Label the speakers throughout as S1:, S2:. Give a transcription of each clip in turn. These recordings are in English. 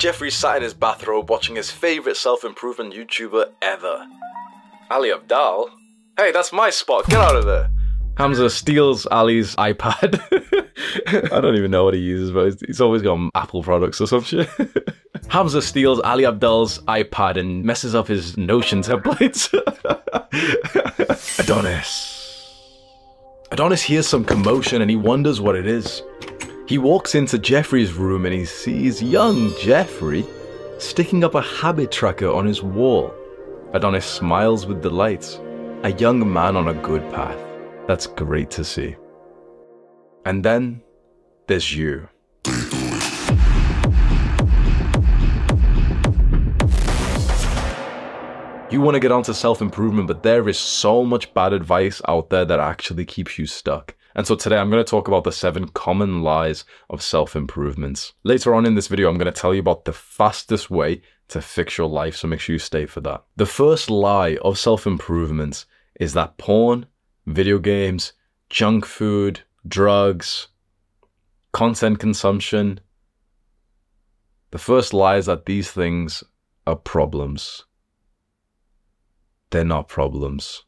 S1: Jeffrey sat in his bathrobe watching his favourite self improvement YouTuber ever. Ali Abdaal? Hey, that's my spot, get out of there! Hamza steals Ali's iPad. I don't even know what he uses, but he's always got Apple products or some shit. Hamza steals Ali Abdaal's iPad and messes up his Notion templates. Adonis. Adonis hears some commotion and he wonders what it is. He walks into Jeffrey's room and he sees young Jeffrey sticking up a habit tracker on his wall. Adonis smiles with delight. A young man on a good path. That's great to see. And then there's you. You want to get onto self improvement, but there is so much bad advice out there that actually keeps you stuck. And so today I'm going to talk about the seven common lies of self improvements. Later on in this video, I'm going to tell you about the fastest way to fix your life, so make sure you stay for that. The first lie of self improvement is that porn, video games, junk food, drugs, content consumption, the first lie is that these things are problems. They're not problems.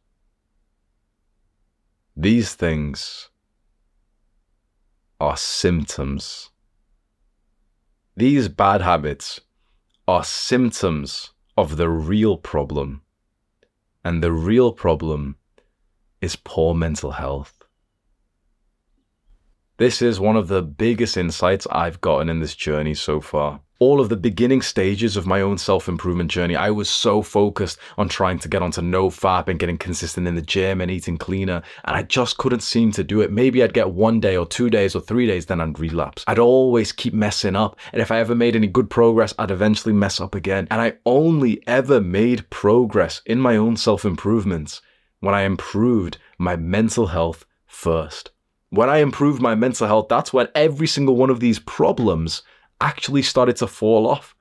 S1: These things are symptoms. These bad habits are symptoms of the real problem. And the real problem is poor mental health. This is one of the biggest insights I've gotten in this journey so far all of the beginning stages of my own self improvement journey, I was so focused on trying to get onto no fap and getting consistent in the gym and eating cleaner. And I just couldn't seem to do it. Maybe I'd get one day or two days or three days, then I'd relapse. I'd always keep messing up. And if I ever made any good progress, I'd eventually mess up again. And I only ever made progress in my own self improvements when I improved my mental health first. When I improved my mental health, that's when every single one of these problems actually started to fall off.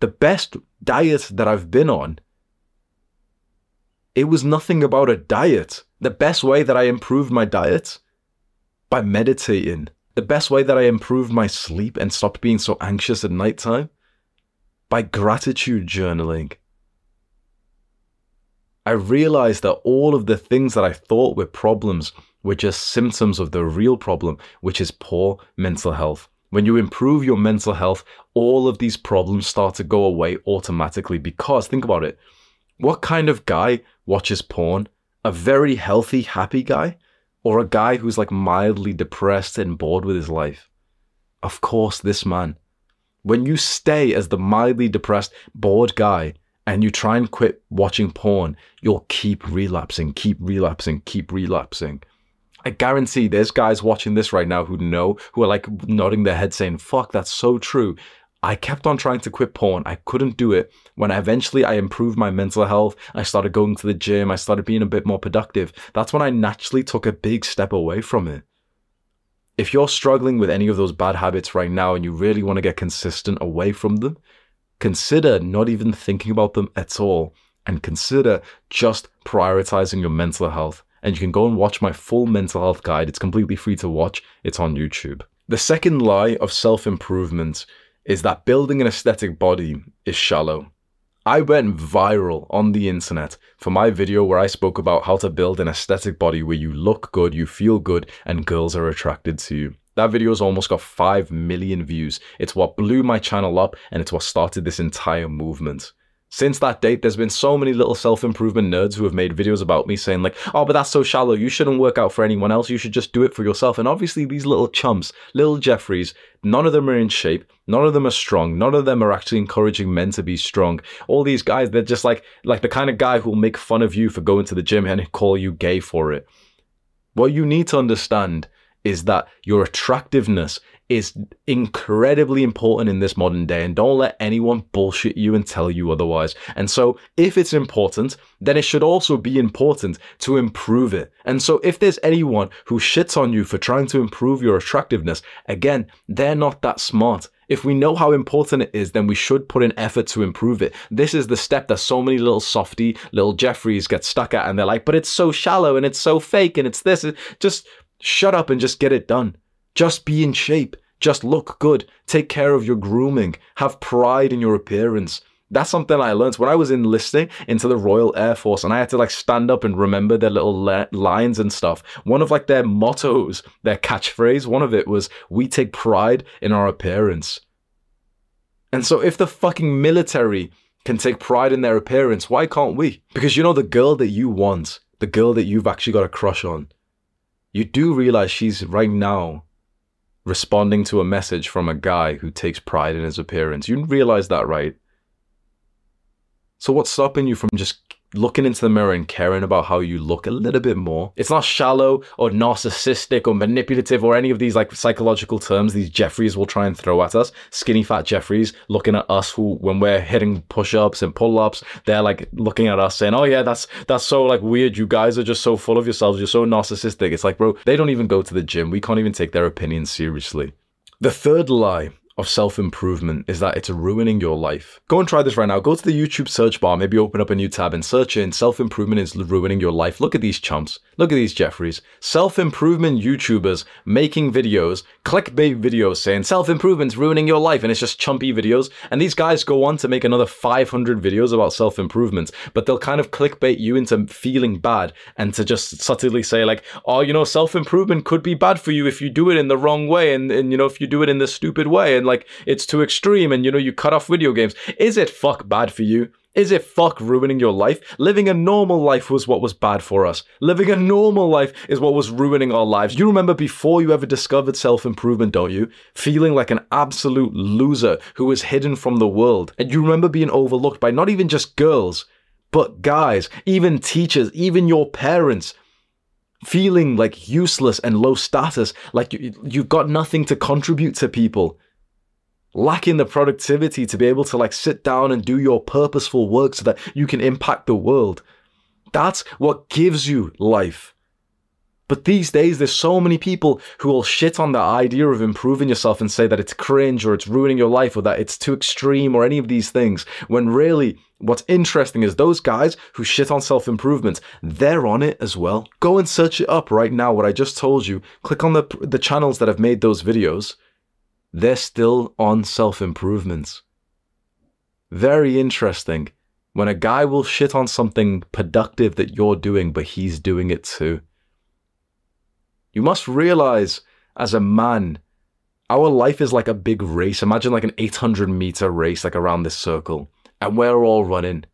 S1: The best diet that I've been on, it was nothing about a diet. The best way that I improved my diet by meditating. The best way that I improved my sleep and stopped being so anxious at nighttime by gratitude journaling. I realized that all of the things that I thought were problems were just symptoms of the real problem, which is poor mental health. When you improve your mental health, all of these problems start to go away automatically because think about it. What kind of guy watches porn? A very healthy, happy guy? Or a guy who's like mildly depressed and bored with his life? Of course, this man. When you stay as the mildly depressed, bored guy and you try and quit watching porn, you'll keep relapsing, keep relapsing, keep relapsing. I guarantee there's guys watching this right now who know, who are like nodding their head saying, fuck, that's so true. I kept on trying to quit porn. I couldn't do it. When I eventually I improved my mental health, I started going to the gym, I started being a bit more productive. That's when I naturally took a big step away from it. If you're struggling with any of those bad habits right now and you really want to get consistent away from them, consider not even thinking about them at all and consider just prioritizing your mental health and you can go and watch my full mental health guide. It's completely free to watch, it's on YouTube. The second lie of self improvement is that building an aesthetic body is shallow. I went viral on the internet for my video where I spoke about how to build an aesthetic body where you look good, you feel good, and girls are attracted to you. That video's almost got 5 million views. It's what blew my channel up and it's what started this entire movement. Since that date, there's been so many little self improvement nerds who have made videos about me saying, like, oh, but that's so shallow. You shouldn't work out for anyone else. You should just do it for yourself. And obviously, these little chumps, little Jeffreys, none of them are in shape. None of them are strong. None of them are actually encouraging men to be strong. All these guys, they're just like, like the kind of guy who will make fun of you for going to the gym and call you gay for it. What you need to understand is that your attractiveness is incredibly important in this modern day and don't let anyone bullshit you and tell you otherwise. And so if it's important, then it should also be important to improve it. And so if there's anyone who shits on you for trying to improve your attractiveness, again, they're not that smart. If we know how important it is, then we should put in effort to improve it. This is the step that so many little softy, little Jeffreys get stuck at and they're like, but it's so shallow and it's so fake and it's this. Just shut up and just get it done. Just be in shape. Just look good, take care of your grooming, have pride in your appearance. That's something I learned when I was enlisting into the Royal Air Force and I had to like stand up and remember their little le- lines and stuff. One of like their mottos, their catchphrase, one of it was, We take pride in our appearance. And so if the fucking military can take pride in their appearance, why can't we? Because you know, the girl that you want, the girl that you've actually got a crush on, you do realize she's right now responding to a message from a guy who takes pride in his appearance. You realize that, right? So what's stopping you from just looking into the mirror and caring about how you look a little bit more. It's not shallow or narcissistic or manipulative or any of these like psychological terms these Jeffreys will try and throw at us. Skinny fat Jeffreys looking at us who when we're hitting push-ups and pull-ups, they're like looking at us saying, "Oh yeah, that's that's so like weird. You guys are just so full of yourselves. You're so narcissistic." It's like, bro, they don't even go to the gym. We can't even take their opinions seriously. The third lie of self improvement is that it's ruining your life. Go and try this right now. Go to the YouTube search bar, maybe open up a new tab and search in self improvement is ruining your life. Look at these chumps. Look at these Jeffreys. Self improvement YouTubers making videos, clickbait videos saying self improvement's ruining your life, and it's just chumpy videos. And these guys go on to make another 500 videos about self improvement, but they'll kind of clickbait you into feeling bad and to just subtly say, like, oh, you know, self improvement could be bad for you if you do it in the wrong way and, and, you know, if you do it in the stupid way. And like it's too extreme and you know you cut off video games. Is it fuck bad for you? Is it fuck ruining your life? Living a normal life was what was bad for us. Living a normal life is what was ruining our lives. You remember before you ever discovered self improvement, don't you? Feeling like an absolute loser who was hidden from the world. And you remember being overlooked by not even just girls, but guys, even teachers, even your parents feeling like useless and low status, like you, you've got nothing to contribute to people lacking the productivity to be able to like sit down and do your purposeful work so that you can impact the world. That's what gives you life. But these days, there's so many people who will shit on the idea of improving yourself and say that it's cringe or it's ruining your life or that it's too extreme or any of these things. When really, what's interesting is those guys who shit on self improvement, they're on it as well. Go and search it up right now, what I just told you. Click on the, the channels that have made those videos they're still on self improvements. Very interesting when a guy will shit on something productive that you're doing, but he's doing it too. You must realize, as a man, our life is like a big race. Imagine like an 800 meter race, like around this circle, and we're all running.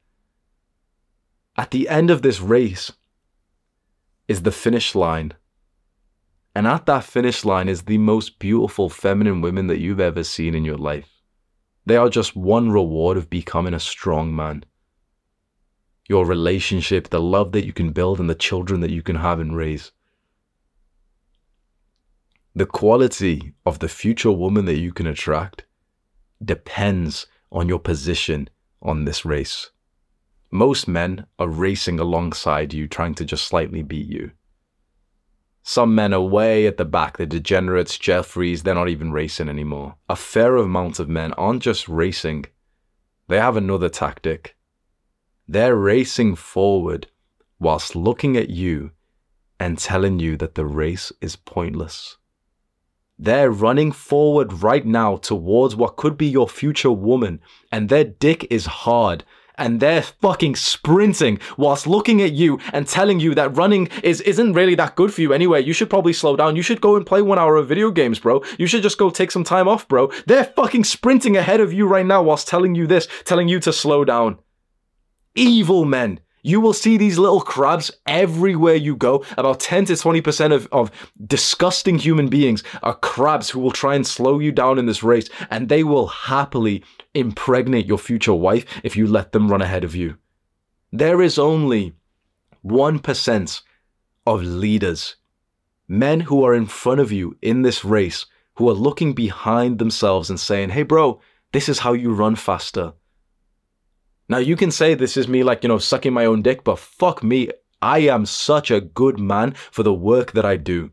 S1: At the end of this race is the finish line. And at that finish line is the most beautiful feminine women that you've ever seen in your life. They are just one reward of becoming a strong man. Your relationship, the love that you can build, and the children that you can have and raise. The quality of the future woman that you can attract depends on your position on this race. Most men are racing alongside you, trying to just slightly beat you. Some men are way at the back, the degenerates, Jeffreys, they're not even racing anymore. A fair amount of men aren't just racing, they have another tactic. They're racing forward whilst looking at you and telling you that the race is pointless. They're running forward right now towards what could be your future woman, and their dick is hard and they're fucking sprinting whilst looking at you and telling you that running is isn't really that good for you anyway. You should probably slow down. You should go and play one hour of video games, bro. You should just go take some time off, bro. They're fucking sprinting ahead of you right now whilst telling you this, telling you to slow down. Evil men. You will see these little crabs everywhere you go. About 10 to 20% of, of disgusting human beings are crabs who will try and slow you down in this race, and they will happily impregnate your future wife if you let them run ahead of you. There is only 1% of leaders, men who are in front of you in this race, who are looking behind themselves and saying, hey, bro, this is how you run faster. Now, you can say this is me, like, you know, sucking my own dick, but fuck me. I am such a good man for the work that I do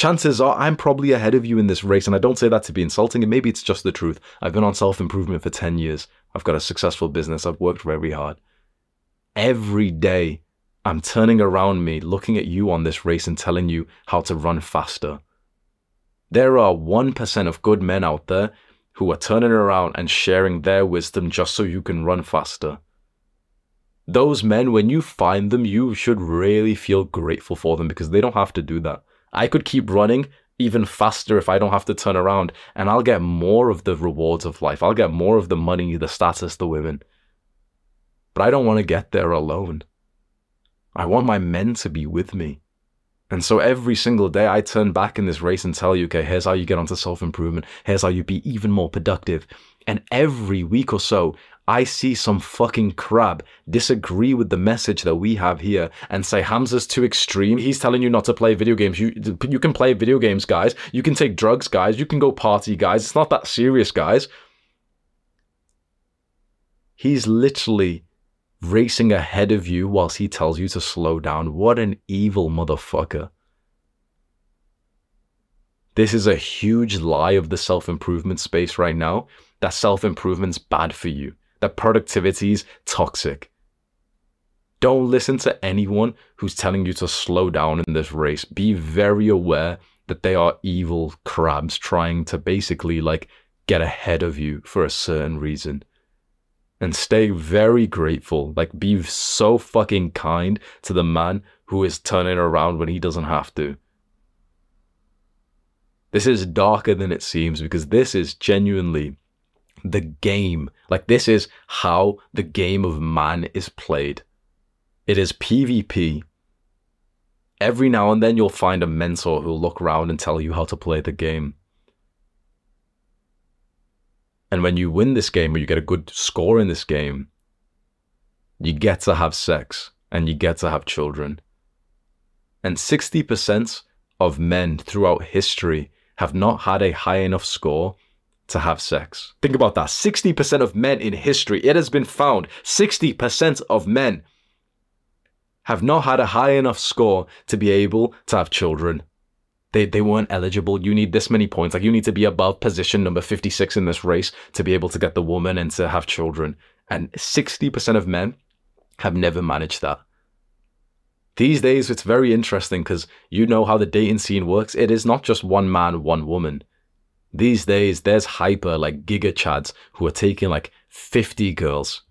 S1: chances are I'm probably ahead of you in this race. And I don't say that to be insulting, and maybe it's just the truth. I've been on self improvement for 10 years. I've got a successful business. I've worked very hard. Every day, I'm turning around me, looking at you on this race and telling you how to run faster. There are 1% of good men out there who are turning around and sharing their wisdom just so you can run faster. Those men, when you find them, you should really feel grateful for them because they don't have to do that. I could keep running even faster if I don't have to turn around, and I'll get more of the rewards of life. I'll get more of the money, the status, the women. But I don't want to get there alone. I want my men to be with me. And so every single day I turn back in this race and tell you, okay, here's how you get onto self improvement. Here's how you be even more productive. And every week or so, I see some fucking crab disagree with the message that we have here and say Hamza's too extreme. He's telling you not to play video games. You you can play video games, guys. You can take drugs, guys. You can go party, guys. It's not that serious, guys. He's literally racing ahead of you whilst he tells you to slow down. What an evil motherfucker. This is a huge lie of the self improvement space right now that self improvement's bad for you, that productivity's toxic. Don't listen to anyone who's telling you to slow down in this race. Be very aware that they are evil crabs trying to basically like get ahead of you for a certain reason and stay very grateful. Like, be so fucking kind to the man who is turning around when he doesn't have to. This is darker than it seems because this is genuinely the game. Like, this is how the game of man is played. It is PvP. Every now and then you'll find a mentor who'll look around and tell you how to play the game. And when you win this game or you get a good score in this game, you get to have sex and you get to have children. And 60% of men throughout history have not had a high enough score to have sex. Think about that. 60% of men in history, it has been found, 60% of men have not had a high enough score to be able to have children they, they weren't eligible. You need this many points. Like you need to be above position number 56 in this race to be able to get the woman and to have children. And 60% of men have never managed that. These days, it's very interesting because you know how the dating scene works. It is not just one man, one woman. These days, there's hyper like giga chads who are taking like 50 girls.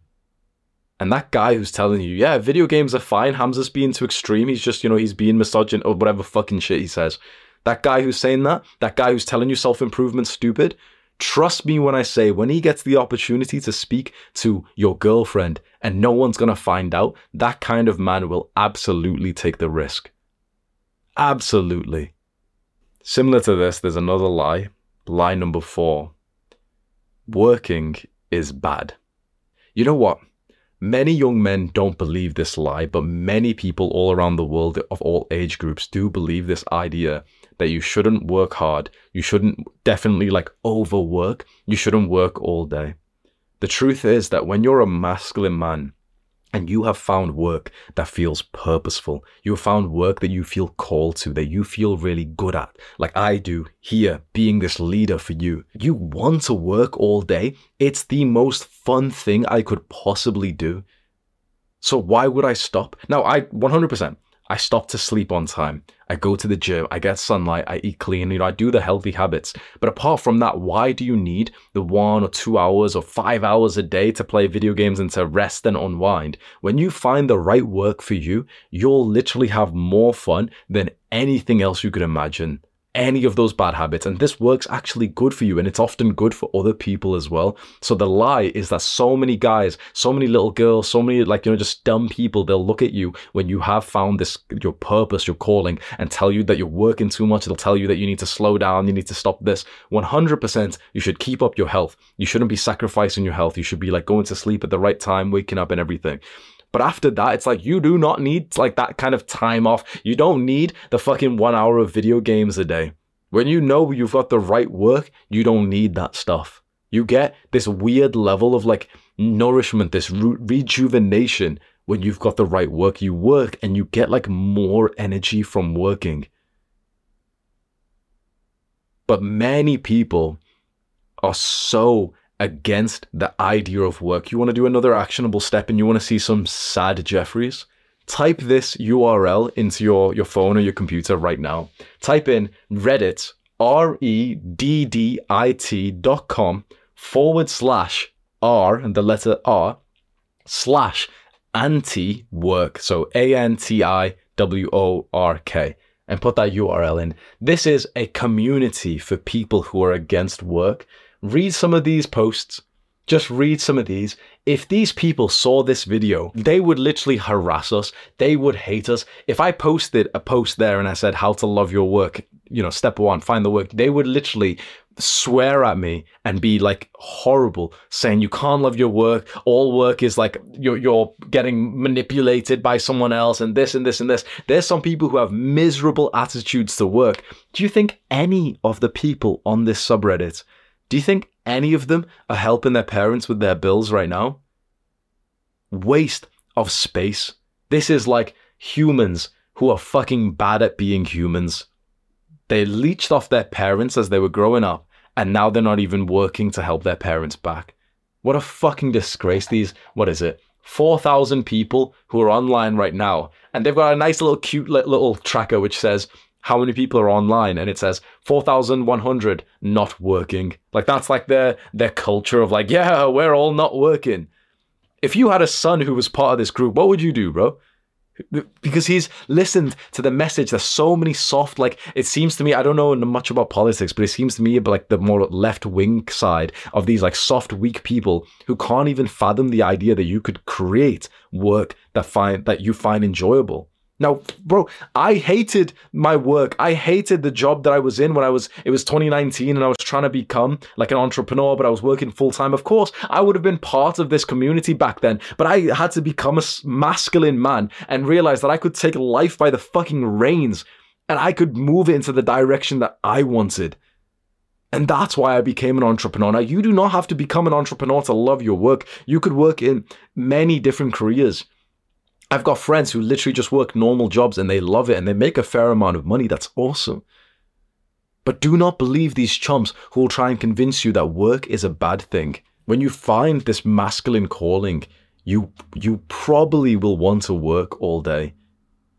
S1: And that guy who's telling you, yeah, video games are fine, Hamza's being too extreme, he's just, you know, he's being misogynist or whatever fucking shit he says. That guy who's saying that, that guy who's telling you self improvement's stupid, trust me when I say when he gets the opportunity to speak to your girlfriend and no one's going to find out, that kind of man will absolutely take the risk. Absolutely. Similar to this, there's another lie. Lie number four working is bad. You know what? Many young men don't believe this lie, but many people all around the world of all age groups do believe this idea that you shouldn't work hard. You shouldn't definitely like overwork. You shouldn't work all day. The truth is that when you're a masculine man and you have found work that feels purposeful, you have found work that you feel called to, that you feel really good at, like I do here, being this leader for you, you want to work all day. It's the most fun thing I could possibly do. So why would I stop? Now, I 100%. I stop to sleep on time. I go to the gym. I get sunlight. I eat clean. You know, I do the healthy habits. But apart from that, why do you need the one or two hours or five hours a day to play video games and to rest and unwind? When you find the right work for you, you'll literally have more fun than anything else you could imagine any of those bad habits. And this works actually good for you. And it's often good for other people as well. So the lie is that so many guys, so many little girls, so many like, you know, just dumb people, they'll look at you when you have found this, your purpose, your calling and tell you that you're working too much. They'll tell you that you need to slow down. You need to stop this 100%. You should keep up your health. You shouldn't be sacrificing your health. You should be like going to sleep at the right time, waking up and everything. But after that, it's like you do not need like that kind of time off. You don't need the fucking one hour of video games a day. When you know you've got the right work, you don't need that stuff. You get this weird level of like nourishment, this re- rejuvenation when you've got the right work. You work and you get like more energy from working. But many people are so against the idea of work, you want to do another actionable step and you want to see some sad Jeffreys, type this URL into your, your phone or your computer right now. Type in Reddit R E D D I T dot com forward slash R and the letter R slash anti work. So A N T I W O R K. And put that URL in. This is a community for people who are against work. Read some of these posts. Just read some of these. If these people saw this video, they would literally harass us. They would hate us. If I posted a post there and I said, How to love your work, you know, step one, find the work, they would literally swear at me and be like horrible, saying you can't love your work. All work is like you're you're getting manipulated by someone else, and this and this and this. There's some people who have miserable attitudes to work. Do you think any of the people on this subreddit, do you think any of them are helping their parents with their bills right now? Waste of space. This is like humans who are fucking bad at being humans. They leached off their parents as they were growing up and now they're not even working to help their parents back. What a fucking disgrace. These, what is it? 4,000 people who are online right now, and they've got a nice little cute little tracker which says how many people are online, and it says 4,100 not working. Like that's like their their culture of like, yeah, we're all not working. If you had a son who was part of this group, what would you do, bro? because he's listened to the message. There's so many soft, like it seems to me. I don't know much about politics, but it seems to me like the more left wing side of these like soft, weak people who can't even fathom the idea that you could create work that find that you find enjoyable. Now, bro, I hated my work. I hated the job that I was in when I was, it was 2019 and I was trying to become like an entrepreneur, but I was working full time. Of course, I would have been part of this community back then, but I had to become a masculine man and realize that I could take life by the fucking reins and I could move it into the direction that I wanted. And that's why I became an entrepreneur. Now, you do not have to become an entrepreneur to love your work. You could work in many different careers. I've got friends who literally just work normal jobs and they love it and they make a fair amount of money. That's awesome. But do not believe these chumps who will try and convince you that work is a bad thing. When you find this masculine calling, you you probably will want to work all day.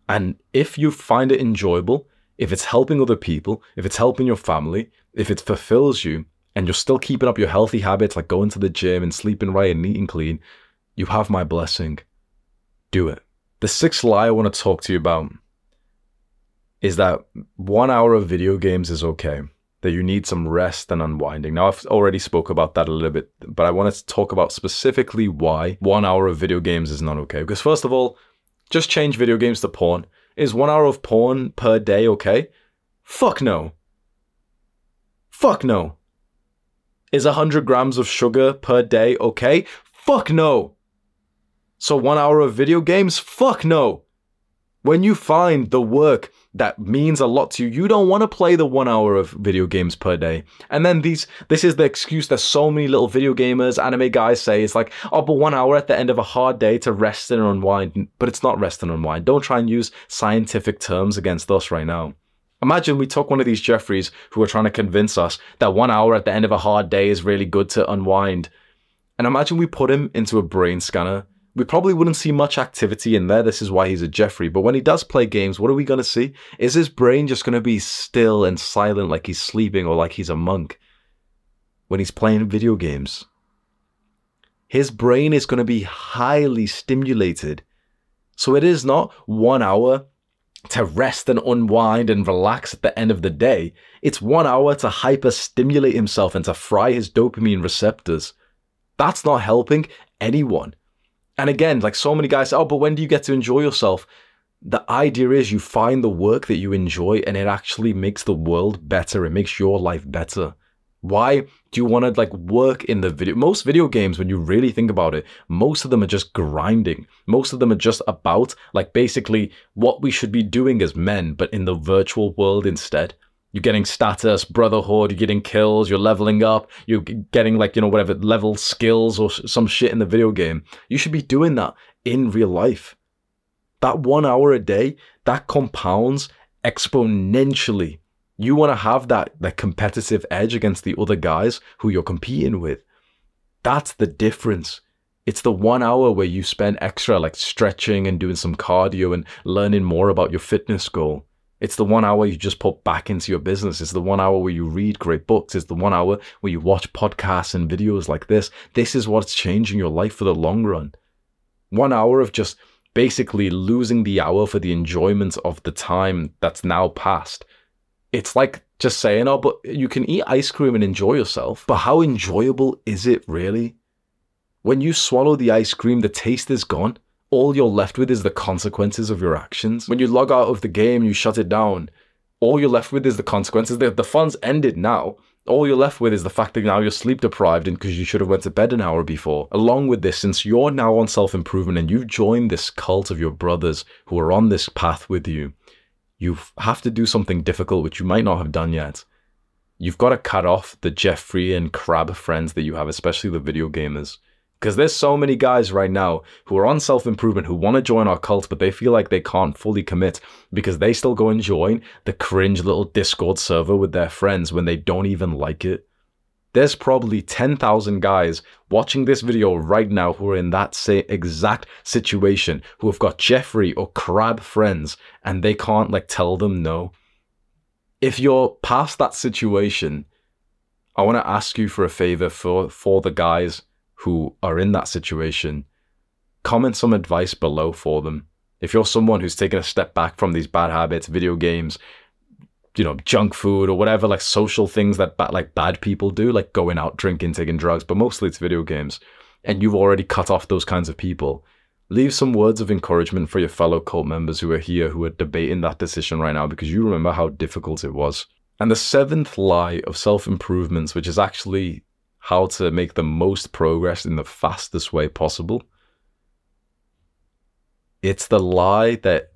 S1: And if you find it enjoyable, if it's helping other people, if it's helping your family, if it fulfills you, and you're still keeping up your healthy habits like going to the gym and sleeping right and eating clean, you have my blessing do it. The sixth lie I want to talk to you about is that one hour of video games is okay, that you need some rest and unwinding. Now, I've already spoke about that a little bit, but I wanted to talk about specifically why one hour of video games is not okay. Because first of all, just change video games to porn. Is one hour of porn per day okay? Fuck no. Fuck no. Is 100 grams of sugar per day okay? Fuck no. So one hour of video games? Fuck no. When you find the work that means a lot to you, you don't want to play the one hour of video games per day. And then these, this is the excuse that so many little video gamers, anime guys say. It's like, oh, but one hour at the end of a hard day to rest and unwind. But it's not rest and unwind. Don't try and use scientific terms against us right now. Imagine we took one of these Jeffreys who are trying to convince us that one hour at the end of a hard day is really good to unwind. And imagine we put him into a brain scanner we probably wouldn't see much activity in there. This is why he's a Jeffrey. But when he does play games, what are we going to see? Is his brain just going to be still and silent like he's sleeping or like he's a monk when he's playing video games? His brain is going to be highly stimulated. So it is not one hour to rest and unwind and relax at the end of the day. It's one hour to hyper stimulate himself and to fry his dopamine receptors. That's not helping anyone. And again, like so many guys say, oh, but when do you get to enjoy yourself? The idea is you find the work that you enjoy and it actually makes the world better. It makes your life better. Why do you want to like work in the video? Most video games, when you really think about it, most of them are just grinding. Most of them are just about like basically what we should be doing as men, but in the virtual world instead. You're getting status, brotherhood, you're getting kills, you're leveling up, you're getting like, you know, whatever level skills or some shit in the video game. You should be doing that in real life. That one hour a day, that compounds exponentially. You want to have that, that competitive edge against the other guys who you're competing with. That's the difference. It's the one hour where you spend extra, like stretching and doing some cardio and learning more about your fitness goal. It's the one hour you just put back into your business. It's the one hour where you read great books. It's the one hour where you watch podcasts and videos like this. This is what's changing your life for the long run. One hour of just basically losing the hour for the enjoyment of the time that's now past. It's like just saying, oh, but you can eat ice cream and enjoy yourself. But how enjoyable is it really? When you swallow the ice cream, the taste is gone all you're left with is the consequences of your actions. When you log out of the game, you shut it down. All you're left with is the consequences. The, the fun's ended now. All you're left with is the fact that now you're sleep deprived and because you should have went to bed an hour before. Along with this, since you're now on self-improvement and you've joined this cult of your brothers who are on this path with you, you have to do something difficult which you might not have done yet. You've got to cut off the Jeffrey and Crab friends that you have, especially the video gamers. Because there's so many guys right now who are on self improvement who want to join our cult, but they feel like they can't fully commit because they still go and join the cringe little Discord server with their friends when they don't even like it. There's probably 10,000 guys watching this video right now who are in that same exact situation, who have got Jeffrey or Crab friends, and they can't like tell them no. If you're past that situation, I want to ask you for a favor for, for the guys who are in that situation, comment some advice below for them. If you're someone who's taken a step back from these bad habits, video games, you know, junk food or whatever, like social things that ba- like bad people do, like going out, drinking, taking drugs, but mostly it's video games, and you've already cut off those kinds of people, leave some words of encouragement for your fellow cult members who are here who are debating that decision right now because you remember how difficult it was. And the seventh lie of self improvements, which is actually how to make the most progress in the fastest way possible. It's the lie that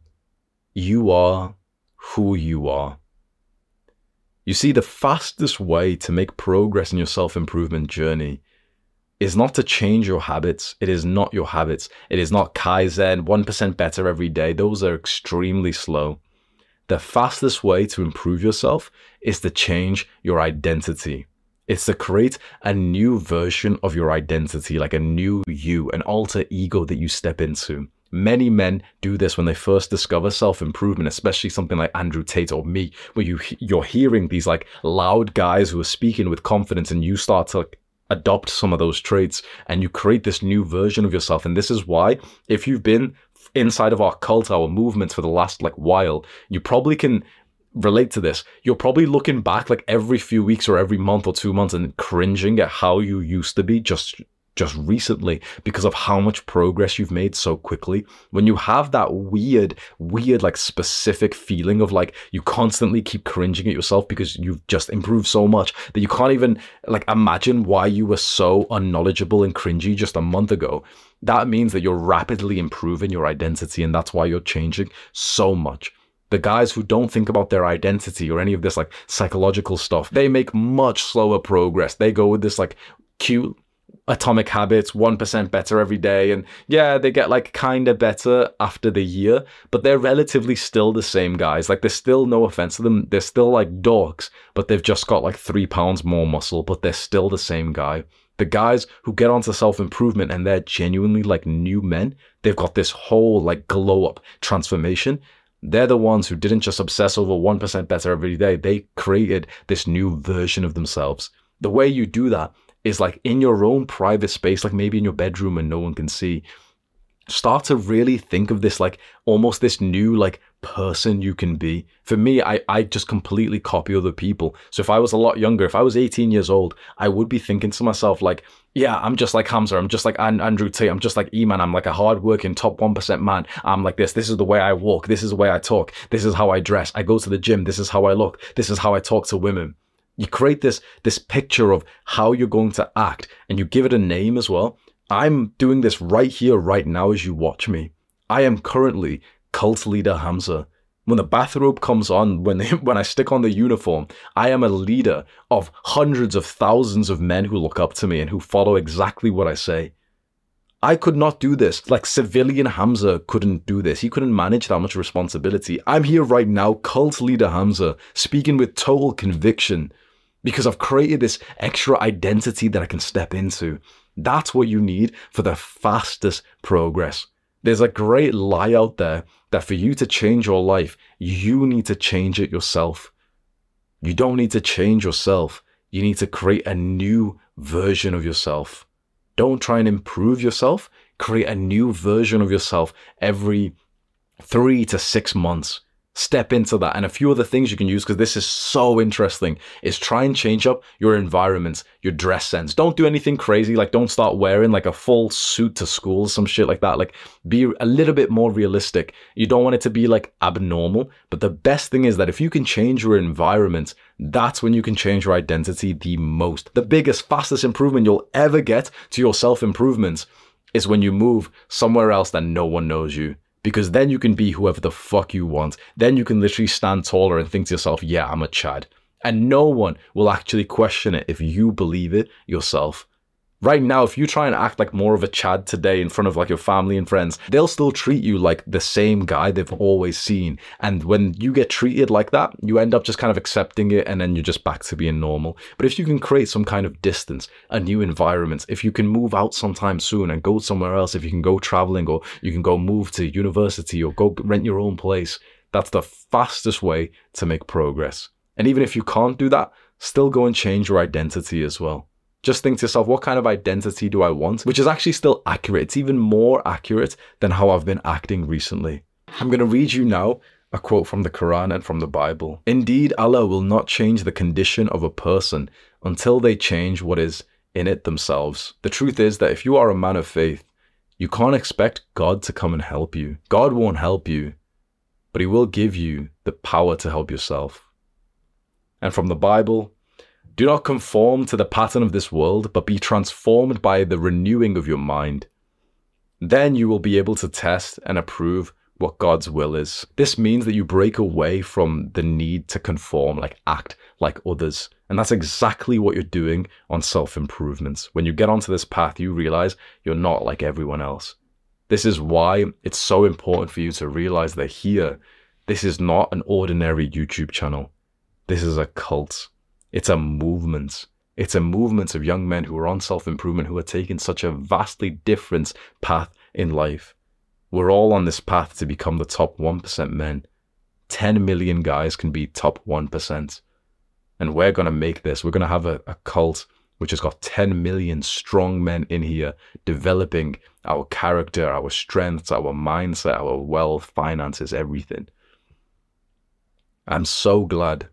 S1: you are who you are. You see, the fastest way to make progress in your self improvement journey is not to change your habits. It is not your habits. It is not Kaizen, 1% better every day. Those are extremely slow. The fastest way to improve yourself is to change your identity. It's to create a new version of your identity, like a new you, an alter ego that you step into. Many men do this when they first discover self-improvement, especially something like Andrew Tate or me, where you you're hearing these like loud guys who are speaking with confidence, and you start to like, adopt some of those traits, and you create this new version of yourself. And this is why, if you've been inside of our cult, our movements for the last like while, you probably can relate to this. You're probably looking back like every few weeks or every month or two months and cringing at how you used to be just just recently because of how much progress you've made so quickly. When you have that weird, weird, like specific feeling of like you constantly keep cringing at yourself because you've just improved so much that you can't even like imagine why you were so unknowledgeable and cringy just a month ago. That means that you're rapidly improving your identity and that's why you're changing so much the guys who don't think about their identity or any of this like psychological stuff, they make much slower progress. They go with this like cute atomic habits 1% better every day and yeah they get like kind of better after the year but they're relatively still the same guys like there's still no offense to them they're still like dogs but they've just got like three pounds more muscle but they're still the same guy the guys who get onto self-improvement and they're genuinely like new men they've got this whole like glow up transformation they're the ones who didn't just obsess over 1% better every day. They created this new version of themselves. The way you do that is like in your own private space, like maybe in your bedroom and no one can see. Start to really think of this like almost this new like person you can be. For me, I, I just completely copy other people. So if I was a lot younger, if I was 18 years old, I would be thinking to myself, like, yeah, I'm just like Hamza. I'm just like Andrew Tate. I'm just like Iman. I'm like a hardworking top 1% man. I'm like this. This is the way I walk. This is the way I talk. This is how I dress. I go to the gym. This is how I look. This is how I talk to women. You create this, this picture of how you're going to act and you give it a name as well. I'm doing this right here, right now, as you watch me. I am currently cult leader Hamza. When the bathrobe comes on, when they, when I stick on the uniform, I am a leader of hundreds of thousands of men who look up to me and who follow exactly what I say. I could not do this. Like civilian Hamza couldn't do this. He couldn't manage that much responsibility. I'm here right now, cult leader Hamza, speaking with total conviction because I've created this extra identity that I can step into. That's what you need for the fastest progress. There's a great lie out there that for you to change your life, you need to change it yourself. You don't need to change yourself. You need to create a new version of yourself. Don't try and improve yourself. Create a new version of yourself every three to six months step into that. And a few other things you can use because this is so interesting is try and change up your environment, your dress sense. Don't do anything crazy. Like don't start wearing like a full suit to school, some shit like that. Like be a little bit more realistic. You don't want it to be like abnormal. But the best thing is that if you can change your environment, that's when you can change your identity the most. The biggest, fastest improvement you'll ever get to your self improvement is when you move somewhere else that no one knows you because then you can be whoever the fuck you want. Then you can literally stand taller and think to yourself, yeah, I'm a Chad. And no one will actually question it if you believe it yourself right now, if you try and act like more of a Chad today in front of like your family and friends, they'll still treat you like the same guy they've always seen. And when you get treated like that, you end up just kind of accepting it and then you're just back to being normal. But if you can create some kind of distance, a new environment, if you can move out sometime soon and go somewhere else, if you can go traveling or you can go move to university or go rent your own place, that's the fastest way to make progress. And even if you can't do that, still go and change your identity as well just think to yourself, what kind of identity do I want? Which is actually still accurate. It's even more accurate than how I've been acting recently. I'm going to read you now a quote from the Quran and from the Bible. Indeed, Allah will not change the condition of a person until they change what is in it themselves. The truth is that if you are a man of faith, you can't expect God to come and help you. God won't help you, but He will give you the power to help yourself. And from the Bible, do not conform to the pattern of this world, but be transformed by the renewing of your mind. Then you will be able to test and approve what God's will is. This means that you break away from the need to conform, like act like others. And that's exactly what you're doing on self improvements. When you get onto this path, you realize you're not like everyone else. This is why it's so important for you to realize that here, this is not an ordinary YouTube channel. This is a cult. It's a movement. It's a movement of young men who are on self improvement, who are taking such a vastly different path in life. We're all on this path to become the top 1% men. 10 million guys can be top 1%. And we're going to make this. We're going to have a, a cult which has got 10 million strong men in here developing our character, our strengths, our mindset, our wealth, finances, everything. I'm so glad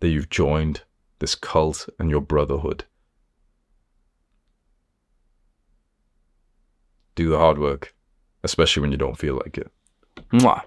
S1: that you've joined this cult and your brotherhood. Do the hard work, especially when you don't feel like it. Mwah.